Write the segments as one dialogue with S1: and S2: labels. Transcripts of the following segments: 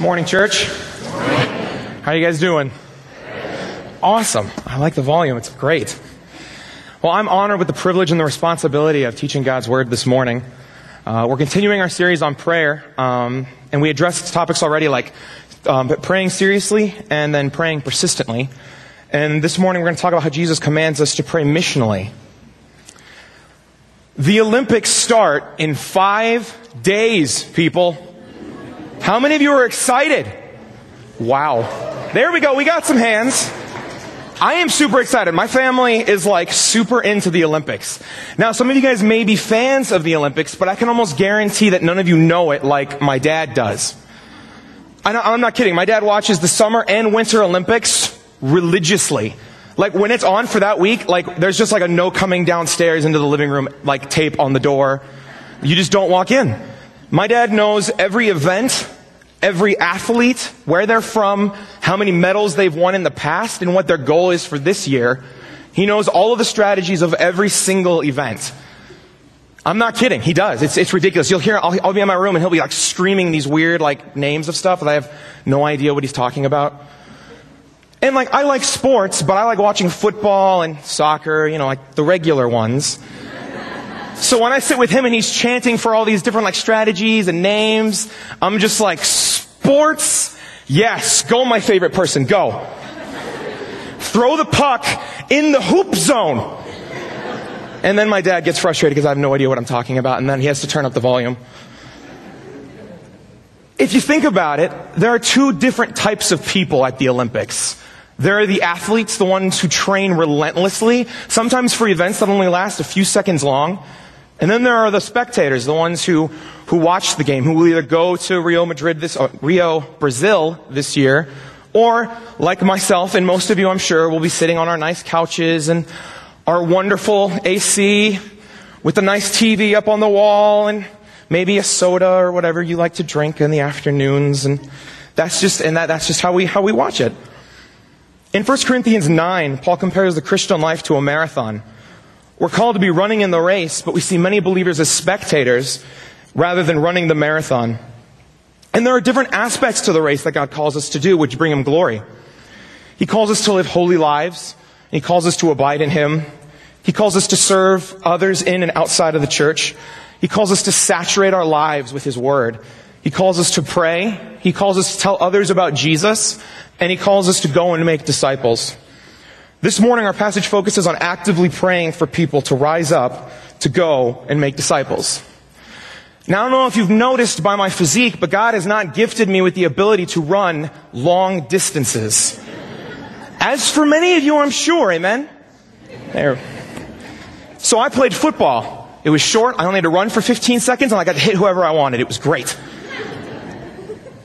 S1: Morning, church. How you guys doing? Awesome. I like the volume. It's great. Well, I'm honored with the privilege and the responsibility of teaching God's Word this morning. Uh, we're continuing our series on prayer, um, and we addressed topics already like um, praying seriously and then praying persistently. And this morning we're going to talk about how Jesus commands us to pray missionally. The Olympics start in five days, people. How many of you are excited? Wow. There we go. We got some hands. I am super excited. My family is like super into the Olympics. Now, some of you guys may be fans of the Olympics, but I can almost guarantee that none of you know it like my dad does. I'm not kidding. My dad watches the Summer and Winter Olympics religiously. Like when it's on for that week, like there's just like a no coming downstairs into the living room, like tape on the door. You just don't walk in. My dad knows every event, every athlete, where they're from, how many medals they've won in the past, and what their goal is for this year. He knows all of the strategies of every single event. I'm not kidding. He does. It's, it's ridiculous. You'll hear, I'll, I'll be in my room and he'll be like screaming these weird like names of stuff that I have no idea what he's talking about. And like, I like sports, but I like watching football and soccer, you know, like the regular ones. So when I sit with him and he's chanting for all these different like strategies and names, I'm just like, sports? Yes, go my favorite person, go. Throw the puck in the hoop zone. And then my dad gets frustrated because I have no idea what I'm talking about, and then he has to turn up the volume. If you think about it, there are two different types of people at the Olympics. There are the athletes, the ones who train relentlessly, sometimes for events that only last a few seconds long, and then there are the spectators, the ones who, who watch the game, who will either go to Rio Madrid this, uh, Rio, Brazil this year, or like myself and most of you, I'm sure, will be sitting on our nice couches and our wonderful AC with a nice TV up on the wall and maybe a soda or whatever you like to drink in the afternoons. And that's just, and that, that's just how we, how we watch it. In 1 Corinthians 9, Paul compares the Christian life to a marathon. We're called to be running in the race, but we see many believers as spectators rather than running the marathon. And there are different aspects to the race that God calls us to do, which bring Him glory. He calls us to live holy lives. He calls us to abide in Him. He calls us to serve others in and outside of the church. He calls us to saturate our lives with His Word. He calls us to pray. He calls us to tell others about Jesus. And He calls us to go and make disciples. This morning, our passage focuses on actively praying for people to rise up, to go, and make disciples. Now, I don't know if you've noticed by my physique, but God has not gifted me with the ability to run long distances. As for many of you, I'm sure, amen? There. So I played football. It was short. I only had to run for 15 seconds and I got to hit whoever I wanted. It was great.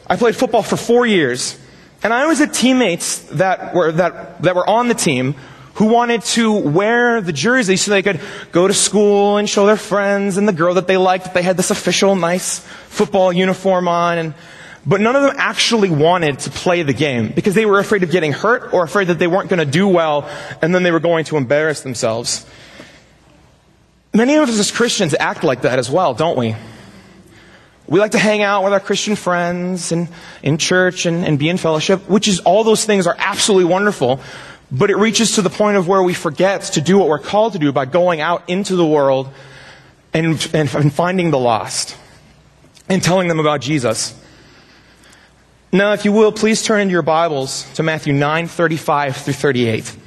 S1: I played football for four years. And I was had teammates that were, that, that were on the team who wanted to wear the jersey so they could go to school and show their friends and the girl that they liked that they had this official nice football uniform on. And, but none of them actually wanted to play the game because they were afraid of getting hurt or afraid that they weren't going to do well and then they were going to embarrass themselves. Many of us as Christians act like that as well, don't we? We like to hang out with our Christian friends and in church and, and be in fellowship, which is all those things are absolutely wonderful. But it reaches to the point of where we forget to do what we're called to do by going out into the world and, and, and finding the lost and telling them about Jesus. Now, if you will, please turn into your Bibles to Matthew 9, 35 through 38.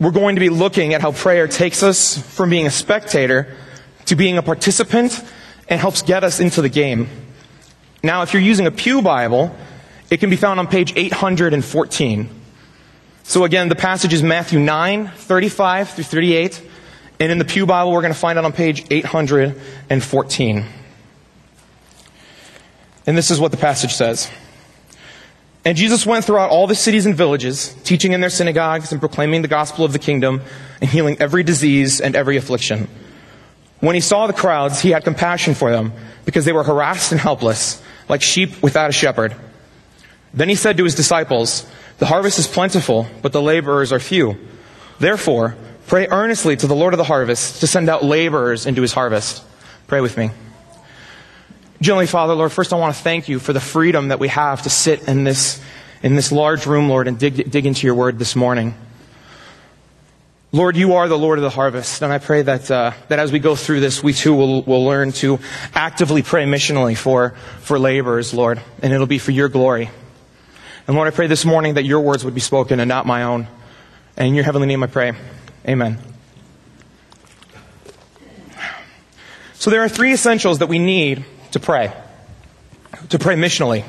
S1: We're going to be looking at how prayer takes us from being a spectator to being a participant and helps get us into the game. Now, if you're using a Pew Bible, it can be found on page 814. So again, the passage is Matthew 9, 35 through 38. And in the Pew Bible, we're going to find it on page 814. And this is what the passage says. And Jesus went throughout all the cities and villages, teaching in their synagogues and proclaiming the gospel of the kingdom and healing every disease and every affliction. When he saw the crowds, he had compassion for them because they were harassed and helpless, like sheep without a shepherd. Then he said to his disciples, The harvest is plentiful, but the laborers are few. Therefore, pray earnestly to the Lord of the harvest to send out laborers into his harvest. Pray with me. Generally, Father, Lord, first I want to thank you for the freedom that we have to sit in this, in this large room, Lord, and dig, dig into your word this morning. Lord, you are the Lord of the harvest, and I pray that, uh, that as we go through this, we too will, will learn to actively pray missionally for, for laborers, Lord, and it'll be for your glory. And Lord, I pray this morning that your words would be spoken and not my own. And in your heavenly name I pray. Amen. So there are three essentials that we need to pray, to pray missionally.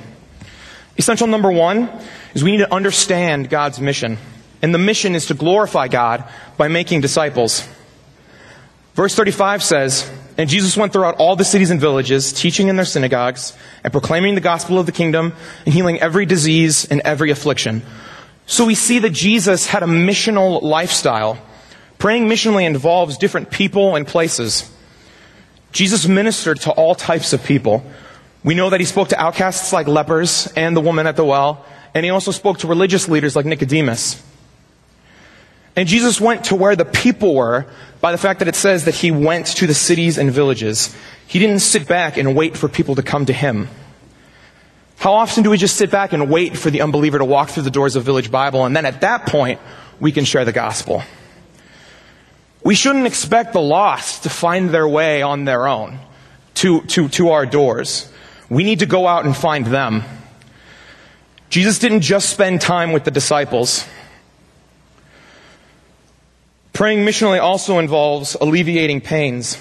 S1: Essential number one is we need to understand God's mission. And the mission is to glorify God by making disciples. Verse 35 says, And Jesus went throughout all the cities and villages, teaching in their synagogues, and proclaiming the gospel of the kingdom, and healing every disease and every affliction. So we see that Jesus had a missional lifestyle. Praying missionally involves different people and places. Jesus ministered to all types of people. We know that he spoke to outcasts like lepers and the woman at the well, and he also spoke to religious leaders like Nicodemus. And Jesus went to where the people were by the fact that it says that he went to the cities and villages. He didn't sit back and wait for people to come to him. How often do we just sit back and wait for the unbeliever to walk through the doors of Village Bible and then at that point we can share the gospel? We shouldn't expect the lost to find their way on their own to, to, to our doors. We need to go out and find them. Jesus didn't just spend time with the disciples. Praying missionally also involves alleviating pains.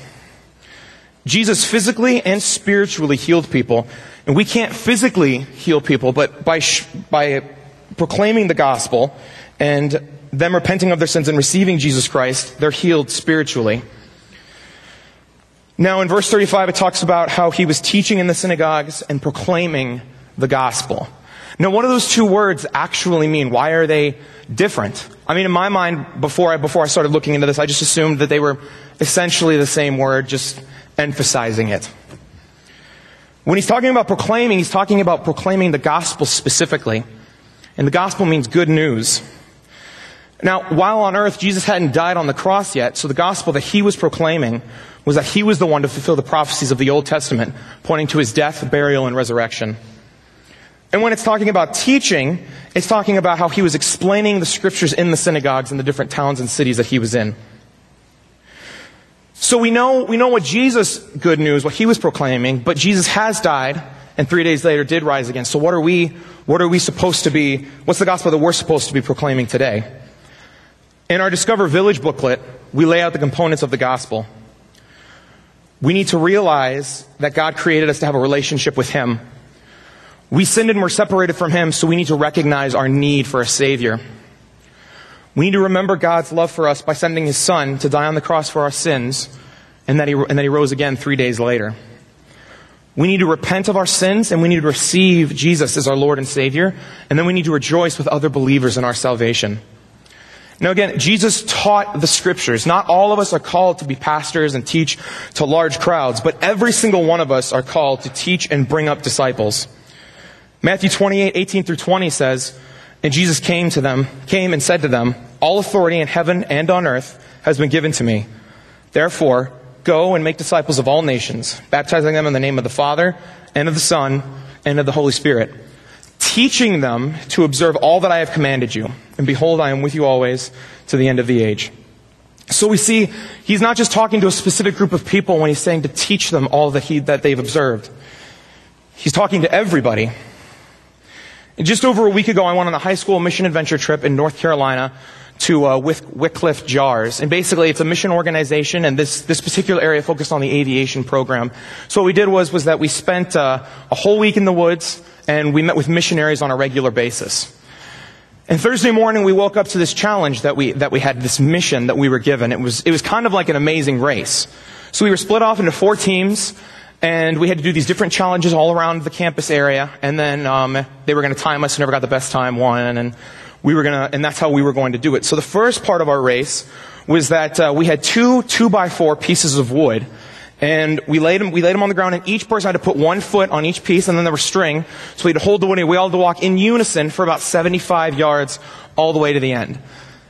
S1: Jesus physically and spiritually healed people. And we can't physically heal people, but by, sh- by proclaiming the gospel and them repenting of their sins and receiving Jesus Christ, they're healed spiritually. Now, in verse 35, it talks about how he was teaching in the synagogues and proclaiming the gospel. Now, what do those two words actually mean? Why are they different? I mean, in my mind, before I, before I started looking into this, I just assumed that they were essentially the same word, just emphasizing it. When he's talking about proclaiming, he's talking about proclaiming the gospel specifically. And the gospel means good news. Now, while on earth, Jesus hadn't died on the cross yet, so the gospel that he was proclaiming was that he was the one to fulfill the prophecies of the Old Testament, pointing to his death, burial, and resurrection. And when it's talking about teaching, it's talking about how he was explaining the scriptures in the synagogues in the different towns and cities that he was in. So we know, we know what Jesus, good news, what he was proclaiming, but Jesus has died and three days later did rise again. So what are we, what are we supposed to be, what's the gospel that we're supposed to be proclaiming today? In our Discover Village booklet, we lay out the components of the gospel. We need to realize that God created us to have a relationship with Him we sinned and were separated from Him, so we need to recognize our need for a Savior. We need to remember God's love for us by sending His Son to die on the cross for our sins, and that He, and that he rose again three days later. We need to repent of our sins, and we need to receive Jesus as our Lord and Savior, and then we need to rejoice with other believers in our salvation. Now again, Jesus taught the scriptures. Not all of us are called to be pastors and teach to large crowds, but every single one of us are called to teach and bring up disciples. Matthew 28, 18 through 20 says, And Jesus came to them, came and said to them, All authority in heaven and on earth has been given to me. Therefore, go and make disciples of all nations, baptizing them in the name of the Father, and of the Son, and of the Holy Spirit, teaching them to observe all that I have commanded you. And behold, I am with you always to the end of the age. So we see he's not just talking to a specific group of people when he's saying to teach them all that, he, that they've observed. He's talking to everybody. Just over a week ago, I went on a high school mission adventure trip in North Carolina to uh, Wycliffe JAARS. And basically, it's a mission organization, and this, this particular area focused on the aviation program. So what we did was, was that we spent uh, a whole week in the woods, and we met with missionaries on a regular basis. And Thursday morning, we woke up to this challenge that we, that we had, this mission that we were given. It was, it was kind of like an amazing race. So we were split off into four teams, and we had to do these different challenges all around the campus area. And then um, they were going to time us. Whoever got the best time won. And we were going to, and that's how we were going to do it. So the first part of our race was that uh, we had two two by four pieces of wood. And we laid them, we laid them on the ground and each person had to put one foot on each piece and then there was string. So we had to hold the wood and we all had to walk in unison for about 75 yards all the way to the end.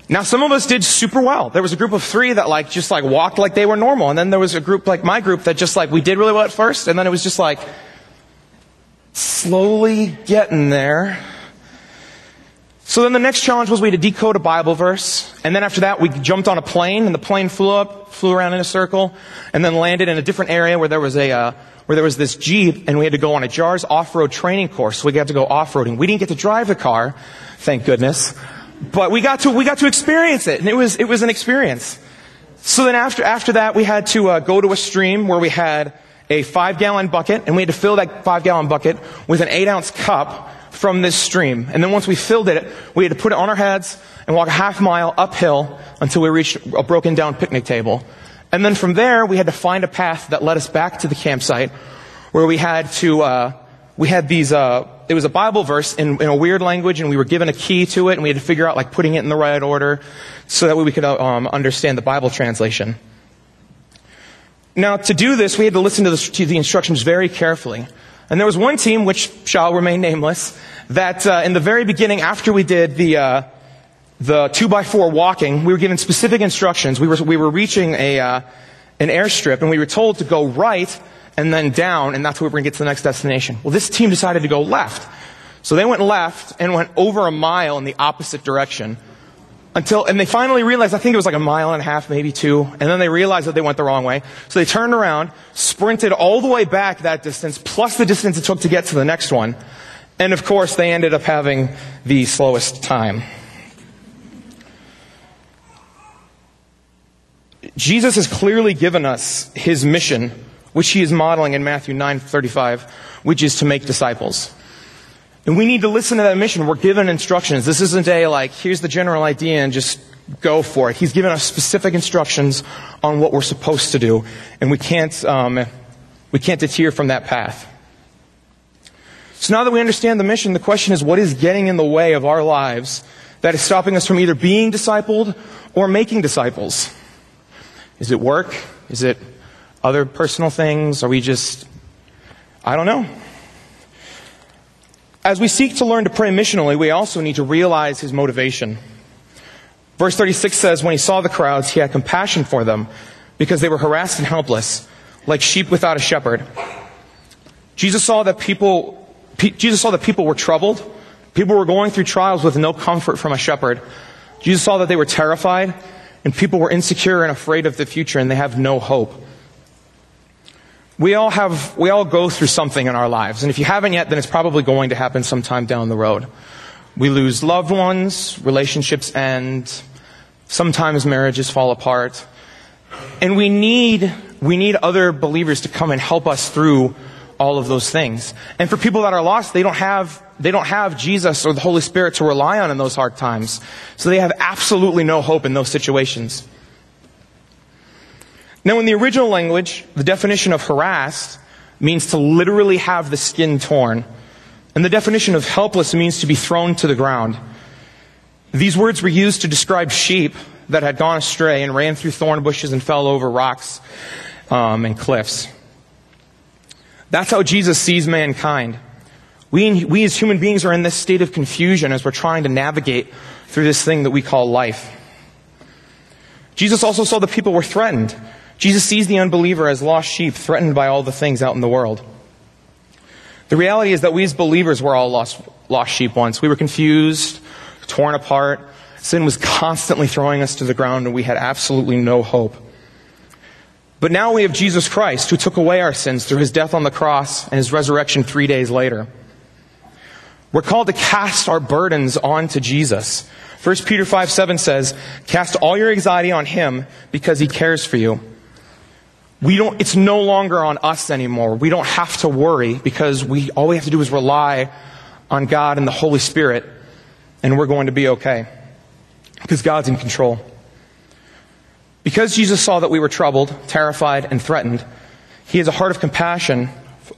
S1: Now some of us did super well. There was a group of three that like just like walked like they were normal. And then there was a group like my group that just like we did really well at first and then it was just like Slowly getting there. So then the next challenge was we had to decode a Bible verse. And then after that, we jumped on a plane and the plane flew up, flew around in a circle, and then landed in a different area where there was a, uh, where there was this Jeep and we had to go on a JAARS off-road training course. So we got to go off-roading. We didn't get to drive the car, thank goodness. But we got to, we got to experience it and it was, it was an experience. So then after, after that, we had to uh, go to a stream where we had a five gallon bucket and we had to fill that five gallon bucket with an eight ounce cup from this stream. And then once we filled it, we had to put it on our heads and walk a half mile uphill until we reached a broken down picnic table. And then from there, we had to find a path that led us back to the campsite where we had to, uh, we had these, uh, it was a Bible verse in, in, a weird language and we were given a key to it and we had to figure out like putting it in the right order so that way we could uh, um, understand the Bible translation. Now to do this, we had to listen to the, to the instructions very carefully. And there was one team, which shall remain nameless, that uh, in the very beginning, after we did the uh, the two by four walking, we were given specific instructions. We were we were reaching a uh, an airstrip, and we were told to go right and then down, and that's where we're going to get to the next destination. Well, this team decided to go left, so they went left and went over a mile in the opposite direction until, and they finally realized, I think it was like a mile and a half, maybe two, and then they realized that they went the wrong way. So they turned around, sprinted all the way back that distance, plus the distance it took to get to the next one. And of course, they ended up having the slowest time. Jesus has clearly given us his mission, which he is modeling in Matthew 9:35, which is to make disciples. And we need to listen to that mission. We're given instructions. This isn't a like, here's the general idea and just go for it. He's given us specific instructions on what we're supposed to do. And we can't, um, we can't deter from that path. So now that we understand the mission, the question is what is getting in the way of our lives that is stopping us from either being discipled or making disciples? Is it work? Is it other personal things? Are we just, I don't know. As we seek to learn to pray missionally, we also need to realize his motivation. Verse 36 says, When he saw the crowds, he had compassion for them because they were harassed and helpless, like sheep without a shepherd. Jesus saw that people, Jesus saw that people were troubled. People were going through trials with no comfort from a shepherd. Jesus saw that they were terrified and people were insecure and afraid of the future and they have no hope. We all have, we all go through something in our lives. And if you haven't yet, then it's probably going to happen sometime down the road. We lose loved ones, relationships end, sometimes marriages fall apart. And we need, we need other believers to come and help us through all of those things. And for people that are lost, they don't have, they don't have Jesus or the Holy Spirit to rely on in those hard times. So they have absolutely no hope in those situations. Now, in the original language, the definition of harassed means to literally have the skin torn. And the definition of helpless means to be thrown to the ground. These words were used to describe sheep that had gone astray and ran through thorn bushes and fell over rocks um, and cliffs. That's how Jesus sees mankind. We, we as human beings are in this state of confusion as we're trying to navigate through this thing that we call life. Jesus also saw that people were threatened. Jesus sees the unbeliever as lost sheep threatened by all the things out in the world. The reality is that we as believers were all lost, lost sheep once. We were confused, torn apart. Sin was constantly throwing us to the ground and we had absolutely no hope. But now we have Jesus Christ who took away our sins through his death on the cross and his resurrection three days later. We're called to cast our burdens onto Jesus. 1 Peter 5 7 says, Cast all your anxiety on him because he cares for you. We don't, it's no longer on us anymore. We don't have to worry because we, all we have to do is rely on God and the Holy Spirit and we're going to be okay. Because God's in control. Because Jesus saw that we were troubled, terrified, and threatened, He has a heart of compassion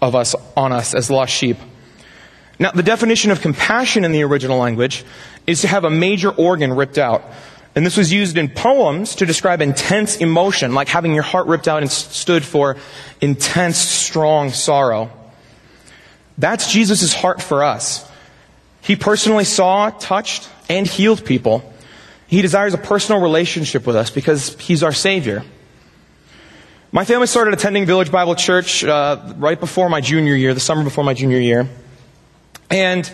S1: of us, on us as lost sheep. Now, the definition of compassion in the original language is to have a major organ ripped out. And this was used in poems to describe intense emotion, like having your heart ripped out and stood for intense, strong sorrow. That's Jesus' heart for us. He personally saw, touched, and healed people. He desires a personal relationship with us because He's our Savior. My family started attending Village Bible Church uh, right before my junior year, the summer before my junior year. And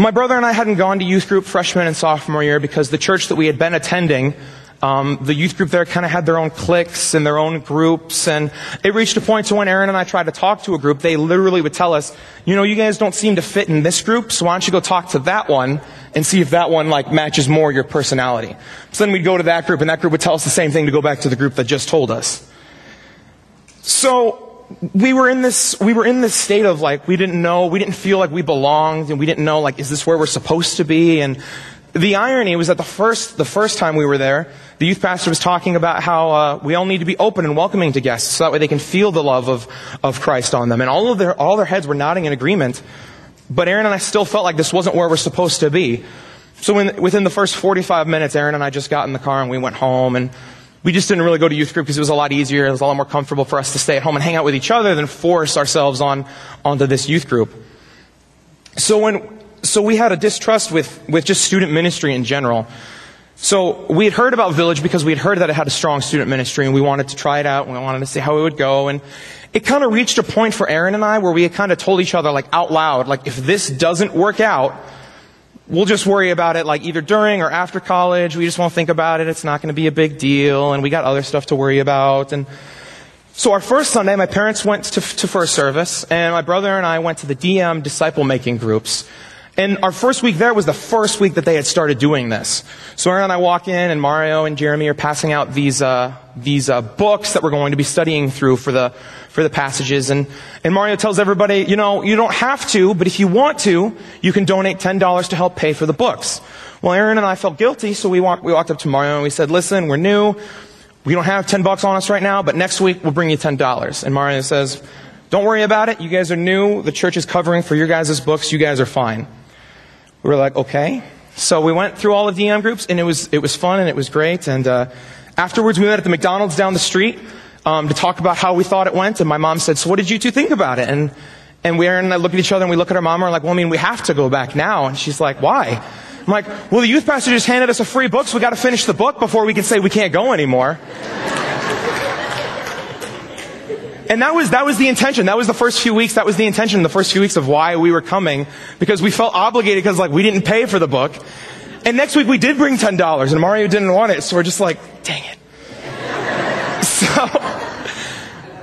S1: my brother and I hadn't gone to youth group freshman and sophomore year because the church that we had been attending um, the youth group there kind of had their own cliques and their own groups, and it reached a point to when Aaron and I tried to talk to a group, they literally would tell us, you know, you guys don't seem to fit in this group, so why don't you go talk to that one and see if that one like matches more your personality. So then we'd go to that group, and that group would tell us the same thing to go back to the group that just told us. So we were in this we were in this state of like we didn't know we didn't feel like we belonged and we didn't know like is this where we're supposed to be and the irony was that the first, the first time we were there, the youth pastor was talking about how uh, we all need to be open and welcoming to guests so that way they can feel the love of, of Christ on them. And all of their, all their heads were nodding in agreement. But Aaron and I still felt like this wasn't where we're supposed to be. So when, within the first 45 minutes, Aaron and I just got in the car and we went home and we just didn't really go to youth group because it was a lot easier. It was a lot more comfortable for us to stay at home and hang out with each other than force ourselves on, onto this youth group. So when, so we had a distrust with, with just student ministry in general. So we had heard about Village because we had heard that it had a strong student ministry and we wanted to try it out and we wanted to see how it would go. And it kind of reached a point for Aaron and I where we had kind of told each other like out loud, like if this doesn't work out, we'll just worry about it like either during or after college. We just won't think about it. It's not going to be a big deal and we got other stuff to worry about. And so our first Sunday, my parents went to, to first service and my brother and I went to the DM disciple making groups. And our first week there was the first week that they had started doing this. So Aaron and I walk in, and Mario and Jeremy are passing out these uh, these uh, books that we're going to be studying through for the for the passages. And and Mario tells everybody, you know, you don't have to, but if you want to, you can donate ten dollars to help pay for the books. Well, Aaron and I felt guilty, so we walked we walked up to Mario and we said, listen, we're new. We don't have ten bucks on us right now, but next week we'll bring you ten dollars. And Mario says, don't worry about it. You guys are new. The church is covering for your guys' books. You guys are fine. We were like, okay. So we went through all of DM groups, and it was it was fun and it was great. And uh, afterwards, we met at the McDonald's down the street um, to talk about how we thought it went. And my mom said, "So what did you two think about it?" And and we and I look at each other and we look at our mom and we're like, "Well, I mean, we have to go back now." And she's like, "Why?" I'm like, "Well, the youth pastor just handed us a free book, so we got to finish the book before we can say we can't go anymore." And that was, that was the intention. That was the first few weeks. That was the intention, the first few weeks of why we were coming. Because we felt obligated because like we didn't pay for the book. And next week we did bring $10 and Mario didn't want it. So we're just like, dang it. So,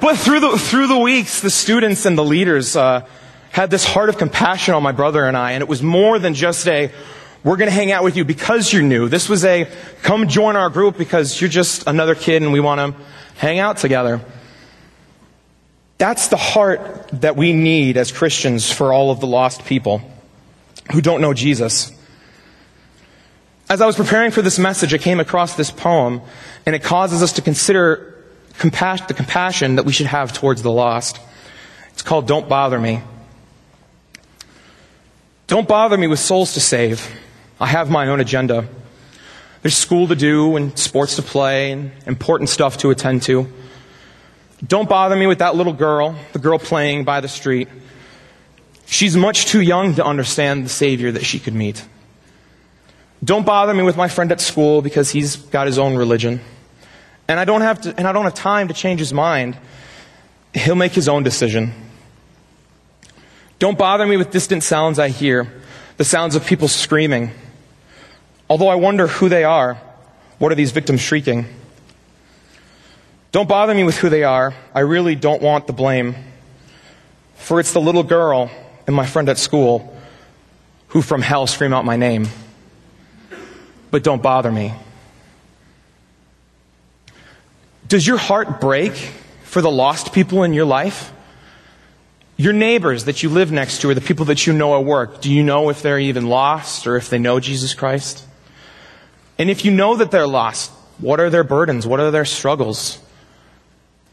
S1: but through the, through the weeks, the students and the leaders, uh, had this heart of compassion on my brother and I. And it was more than just a, we're going to hang out with you because you're new. This was a, come join our group because you're just another kid and we want to hang out together. That's the heart that we need as Christians for all of the lost people who don't know Jesus. As I was preparing for this message, I came across this poem, and it causes us to consider the compassion that we should have towards the lost. It's called Don't Bother Me. Don't bother me with souls to save. I have my own agenda. There's school to do and sports to play and important stuff to attend to. Don't bother me with that little girl, the girl playing by the street. She's much too young to understand the Savior that she could meet. Don't bother me with my friend at school because he's got his own religion. And I don't have to, and I don't have time to change his mind. He'll make his own decision. Don't bother me with distant sounds I hear, the sounds of people screaming. Although I wonder who they are, what are these victims shrieking? Don't bother me with who they are. I really don't want the blame. For it's the little girl and my friend at school who from hell scream out my name. But don't bother me. Does your heart break for the lost people in your life? Your neighbors that you live next to or the people that you know at work, do you know if they're even lost or if they know Jesus Christ? And if you know that they're lost, what are their burdens? What are their struggles?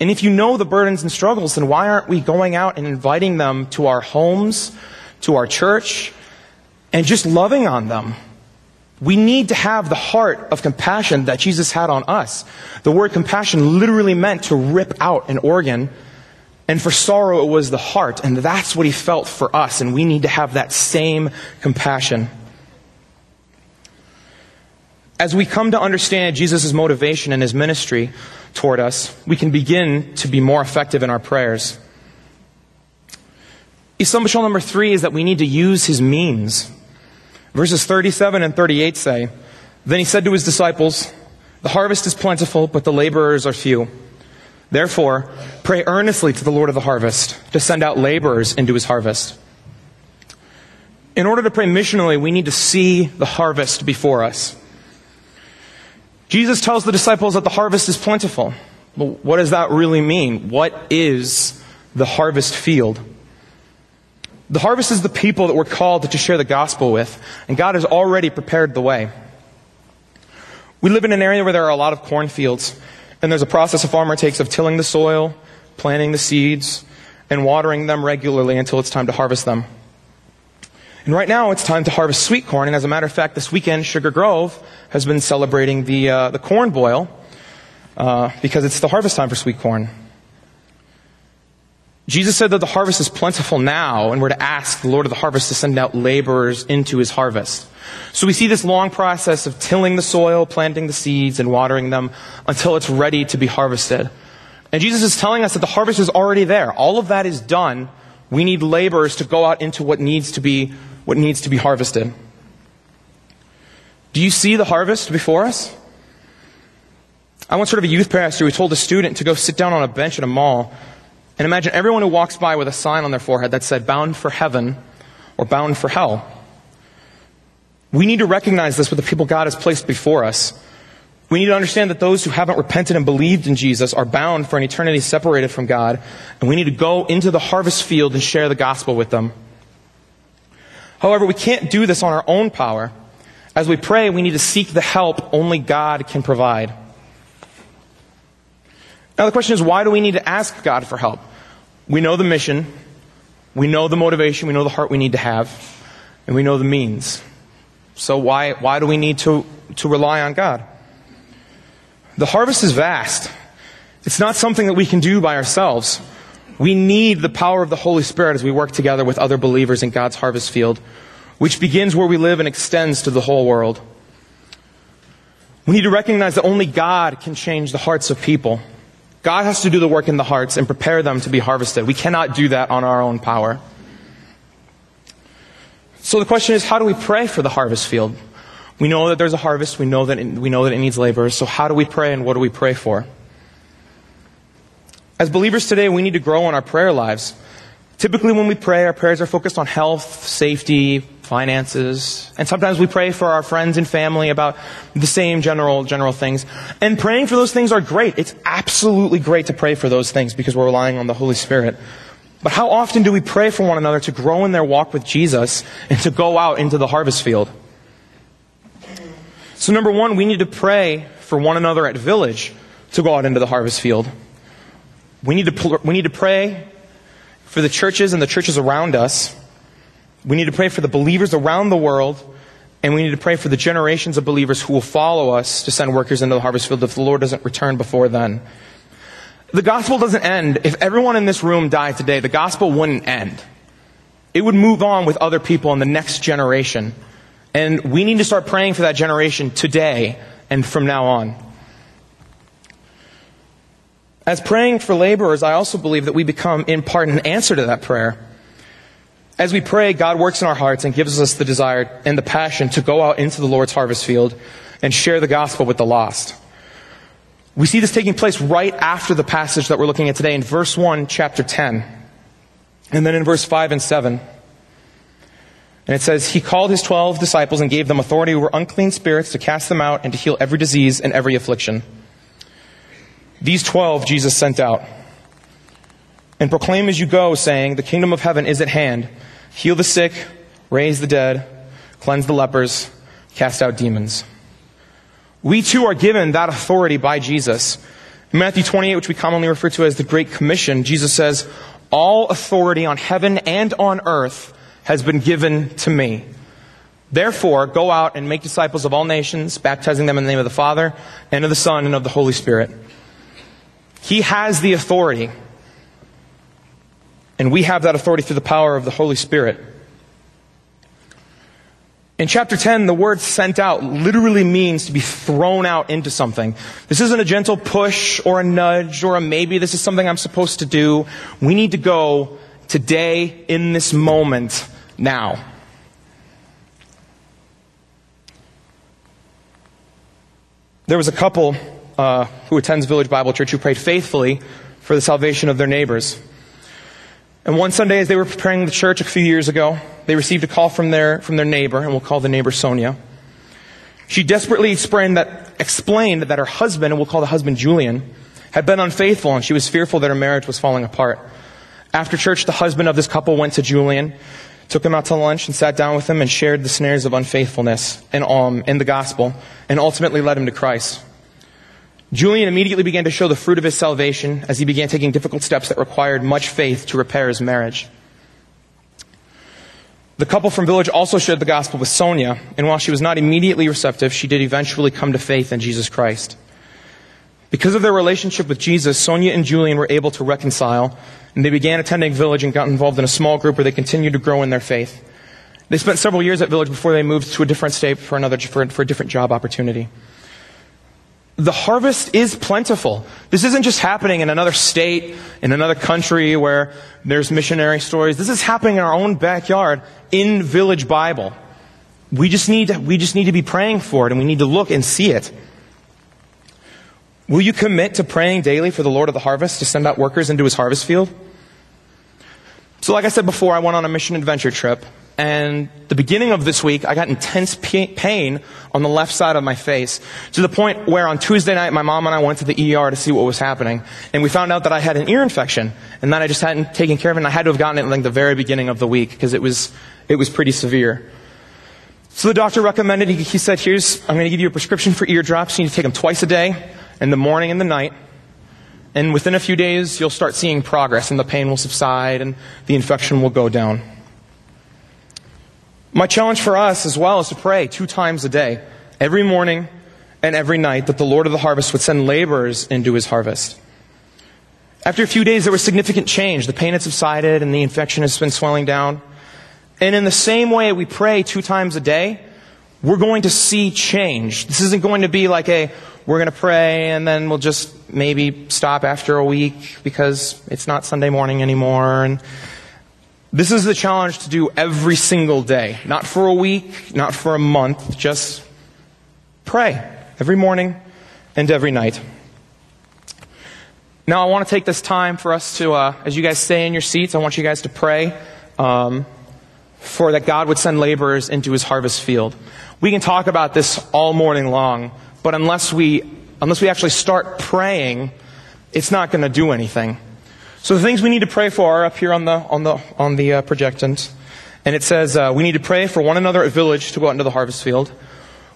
S1: And if you know the burdens and struggles, then why aren't we going out and inviting them to our homes, to our church, and just loving on them? We need to have the heart of compassion that Jesus had on us. The word compassion literally meant to rip out an organ, and for sorrow it was the heart, and that's what he felt for us, and we need to have that same compassion. As we come to understand Jesus' motivation and his ministry, toward us, we can begin to be more effective in our prayers. Essential number three is that we need to use his means. Verses 37 and 38 say, Then he said to his disciples, The harvest is plentiful, but the laborers are few. Therefore, pray earnestly to the Lord of the harvest to send out laborers into his harvest. In order to pray missionally, we need to see the harvest before us. Jesus tells the disciples that the harvest is plentiful. But what does that really mean? What is the harvest field? The harvest is the people that we're called to share the gospel with, and God has already prepared the way. We live in an area where there are a lot of cornfields, and there's a process a farmer takes of tilling the soil, planting the seeds, and watering them regularly until it's time to harvest them. And right now, it's time to harvest sweet corn, and as a matter of fact, this weekend, Sugar Grove has been celebrating the, uh, the corn boil uh, because it's the harvest time for sweet corn. Jesus said that the harvest is plentiful now, and we're to ask the Lord of the harvest to send out laborers into his harvest. So we see this long process of tilling the soil, planting the seeds, and watering them until it's ready to be harvested. And Jesus is telling us that the harvest is already there. All of that is done. We need laborers to go out into what needs to be, what needs to be harvested. Do you see the harvest before us? I once heard of a youth pastor who told a student to go sit down on a bench at a mall and imagine everyone who walks by with a sign on their forehead that said bound for heaven or bound for hell. We need to recognize this with the people God has placed before us. We need to understand that those who haven't repented and believed in Jesus are bound for an eternity separated from God, and we need to go into the harvest field and share the gospel with them. However, we can't do this on our own power. As we pray, we need to seek the help only God can provide. Now the question is, why do we need to ask God for help? We know the mission, we know the motivation, we know the heart we need to have, and we know the means. So why, why do we need to, to rely on God? The harvest is vast. It's not something that we can do by ourselves. We need the power of the Holy Spirit as we work together with other believers in God's harvest field, which begins where we live and extends to the whole world. We need to recognize that only God can change the hearts of people. God has to do the work in the hearts and prepare them to be harvested. We cannot do that on our own power. So the question is, how do we pray for the harvest field? We know that there's a harvest. We know that it, we know that it needs laborers. So how do we pray and what do we pray for? As believers today, we need to grow in our prayer lives. Typically when we pray, our prayers are focused on health, safety, finances, and sometimes we pray for our friends and family about the same general, general things. And praying for those things are great. It's absolutely great to pray for those things because we're relying on the Holy Spirit. But how often do we pray for one another to grow in their walk with Jesus and to go out into the harvest field? So number one, we need to pray for one another at Village to go out into the harvest field. We need to, we need to pray for the churches and the churches around us we need to pray for the believers around the world, and we need to pray for the generations of believers who will follow us to send workers into the harvest field if the Lord doesn't return before then. The gospel doesn't end. If everyone in this room died today, the gospel wouldn't end. It would move on with other people in the next generation. And we need to start praying for that generation today and from now on. As praying for laborers, I also believe that we become, in part, an answer to that prayer. As we pray, God works in our hearts and gives us the desire and the passion to go out into the Lord's harvest field and share the gospel with the lost. We see this taking place right after the passage that we're looking at today in verse 1, chapter 10. And then in verse 5 and 7. And it says, He called his twelve disciples and gave them authority over unclean spirits to cast them out and to heal every disease and every affliction. These twelve Jesus sent out. And proclaim as you go, saying, The kingdom of heaven is at hand. Heal the sick, raise the dead, cleanse the lepers, cast out demons. We too are given that authority by Jesus. In Matthew 28, which we commonly refer to as the Great Commission, Jesus says, All authority on heaven and on earth has been given to me. Therefore, go out and make disciples of all nations, baptizing them in the name of the Father, and of the Son, and of the Holy Spirit. He has the authority. And we have that authority through the power of the Holy Spirit. In chapter 10, the word sent out literally means to be thrown out into something. This isn't a gentle push or a nudge or a maybe this is something I'm supposed to do. We need to go today, in this moment, now. There was a couple uh, who attends Village Bible Church who prayed faithfully for the salvation of their neighbors. And one Sunday, as they were preparing the church a few years ago, they received a call from their, from their neighbor, and we'll call the neighbor Sonia. She desperately explained that, explained that her husband, and we'll call the husband Julian, had been unfaithful, and she was fearful that her marriage was falling apart. After church, the husband of this couple went to Julian, took him out to lunch, and sat down with him and shared the snares of unfaithfulness and um, in the gospel, and ultimately led him to Christ. Julian immediately began to show the fruit of his salvation as he began taking difficult steps that required much faith to repair his marriage. The couple from Village also shared the gospel with Sonia, and while she was not immediately receptive, she did eventually come to faith in Jesus Christ. Because of their relationship with Jesus, Sonia and Julian were able to reconcile, and they began attending Village and got involved in a small group where they continued to grow in their faith. They spent several years at Village before they moved to a different state for another for, for a different job opportunity the harvest is plentiful. This isn't just happening in another state, in another country where there's missionary stories. This is happening in our own backyard in Village Bible. We just need to, we just need to be praying for it and we need to look and see it. Will you commit to praying daily for the Lord of the harvest to send out workers into his harvest field? So like I said before, I went on a mission adventure trip and the beginning of this week, I got intense pain on the left side of my face to the point where on Tuesday night, my mom and I went to the ER to see what was happening. And we found out that I had an ear infection and that I just hadn't taken care of it. And I had to have gotten it like the very beginning of the week because it was, it was pretty severe. So the doctor recommended, he, he said, here's, I'm going to give you a prescription for ear drops. You need to take them twice a day, in the morning and the night. And within a few days, you'll start seeing progress and the pain will subside and the infection will go down. My challenge for us as well is to pray two times a day, every morning and every night, that the Lord of the harvest would send laborers into his harvest. After a few days, there was significant change. The pain had subsided and the infection has been swelling down. And in the same way we pray two times a day, we're going to see change. This isn't going to be like a, we're going to pray and then we'll just maybe stop after a week because it's not Sunday morning anymore and this is the challenge to do every single day. Not for a week, not for a month, just pray every morning and every night. Now, I want to take this time for us to, uh, as you guys stay in your seats, I want you guys to pray um, for that God would send laborers into his harvest field. We can talk about this all morning long, but unless we, unless we actually start praying, it's not going to do anything. So the things we need to pray for are up here on the, on the, on the uh. And it says, uh, we need to pray for one another at village to go out into the harvest field.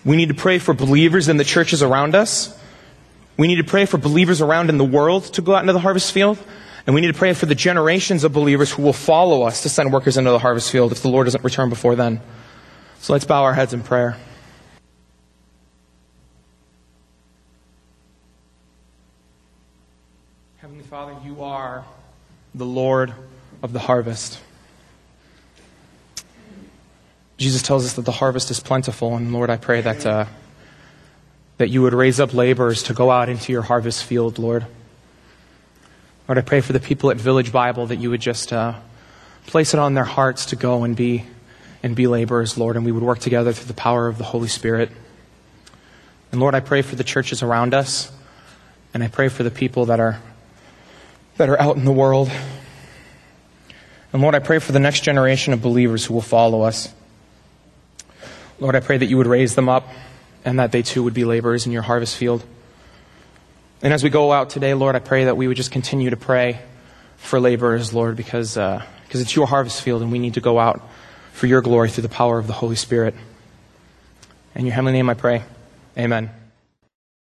S1: We need to pray for believers in the churches around us. We need to pray for believers around in the world to go out into the harvest field. And we need to pray for the generations of believers who will follow us to send workers into the harvest field if the Lord doesn't return before then. So let's bow our heads in prayer. Heavenly Father, you are the Lord of the harvest. Jesus tells us that the harvest is plentiful, and Lord, I pray that, uh, that you would raise up laborers to go out into your harvest field, Lord. Lord, I pray for the people at Village Bible that you would just uh, place it on their hearts to go and be and be laborers, Lord, and we would work together through the power of the Holy Spirit. And Lord, I pray for the churches around us, and I pray for the people that are that are out in the world. And Lord, I pray for the next generation of believers who will follow us. Lord, I pray that you would raise them up and that they too would be laborers in your harvest field. And as we go out today, Lord, I pray that we would just continue to pray for laborers, Lord, because, uh, because it's your harvest field and we need to go out for your glory through the power of the Holy Spirit. In your heavenly name I pray. Amen.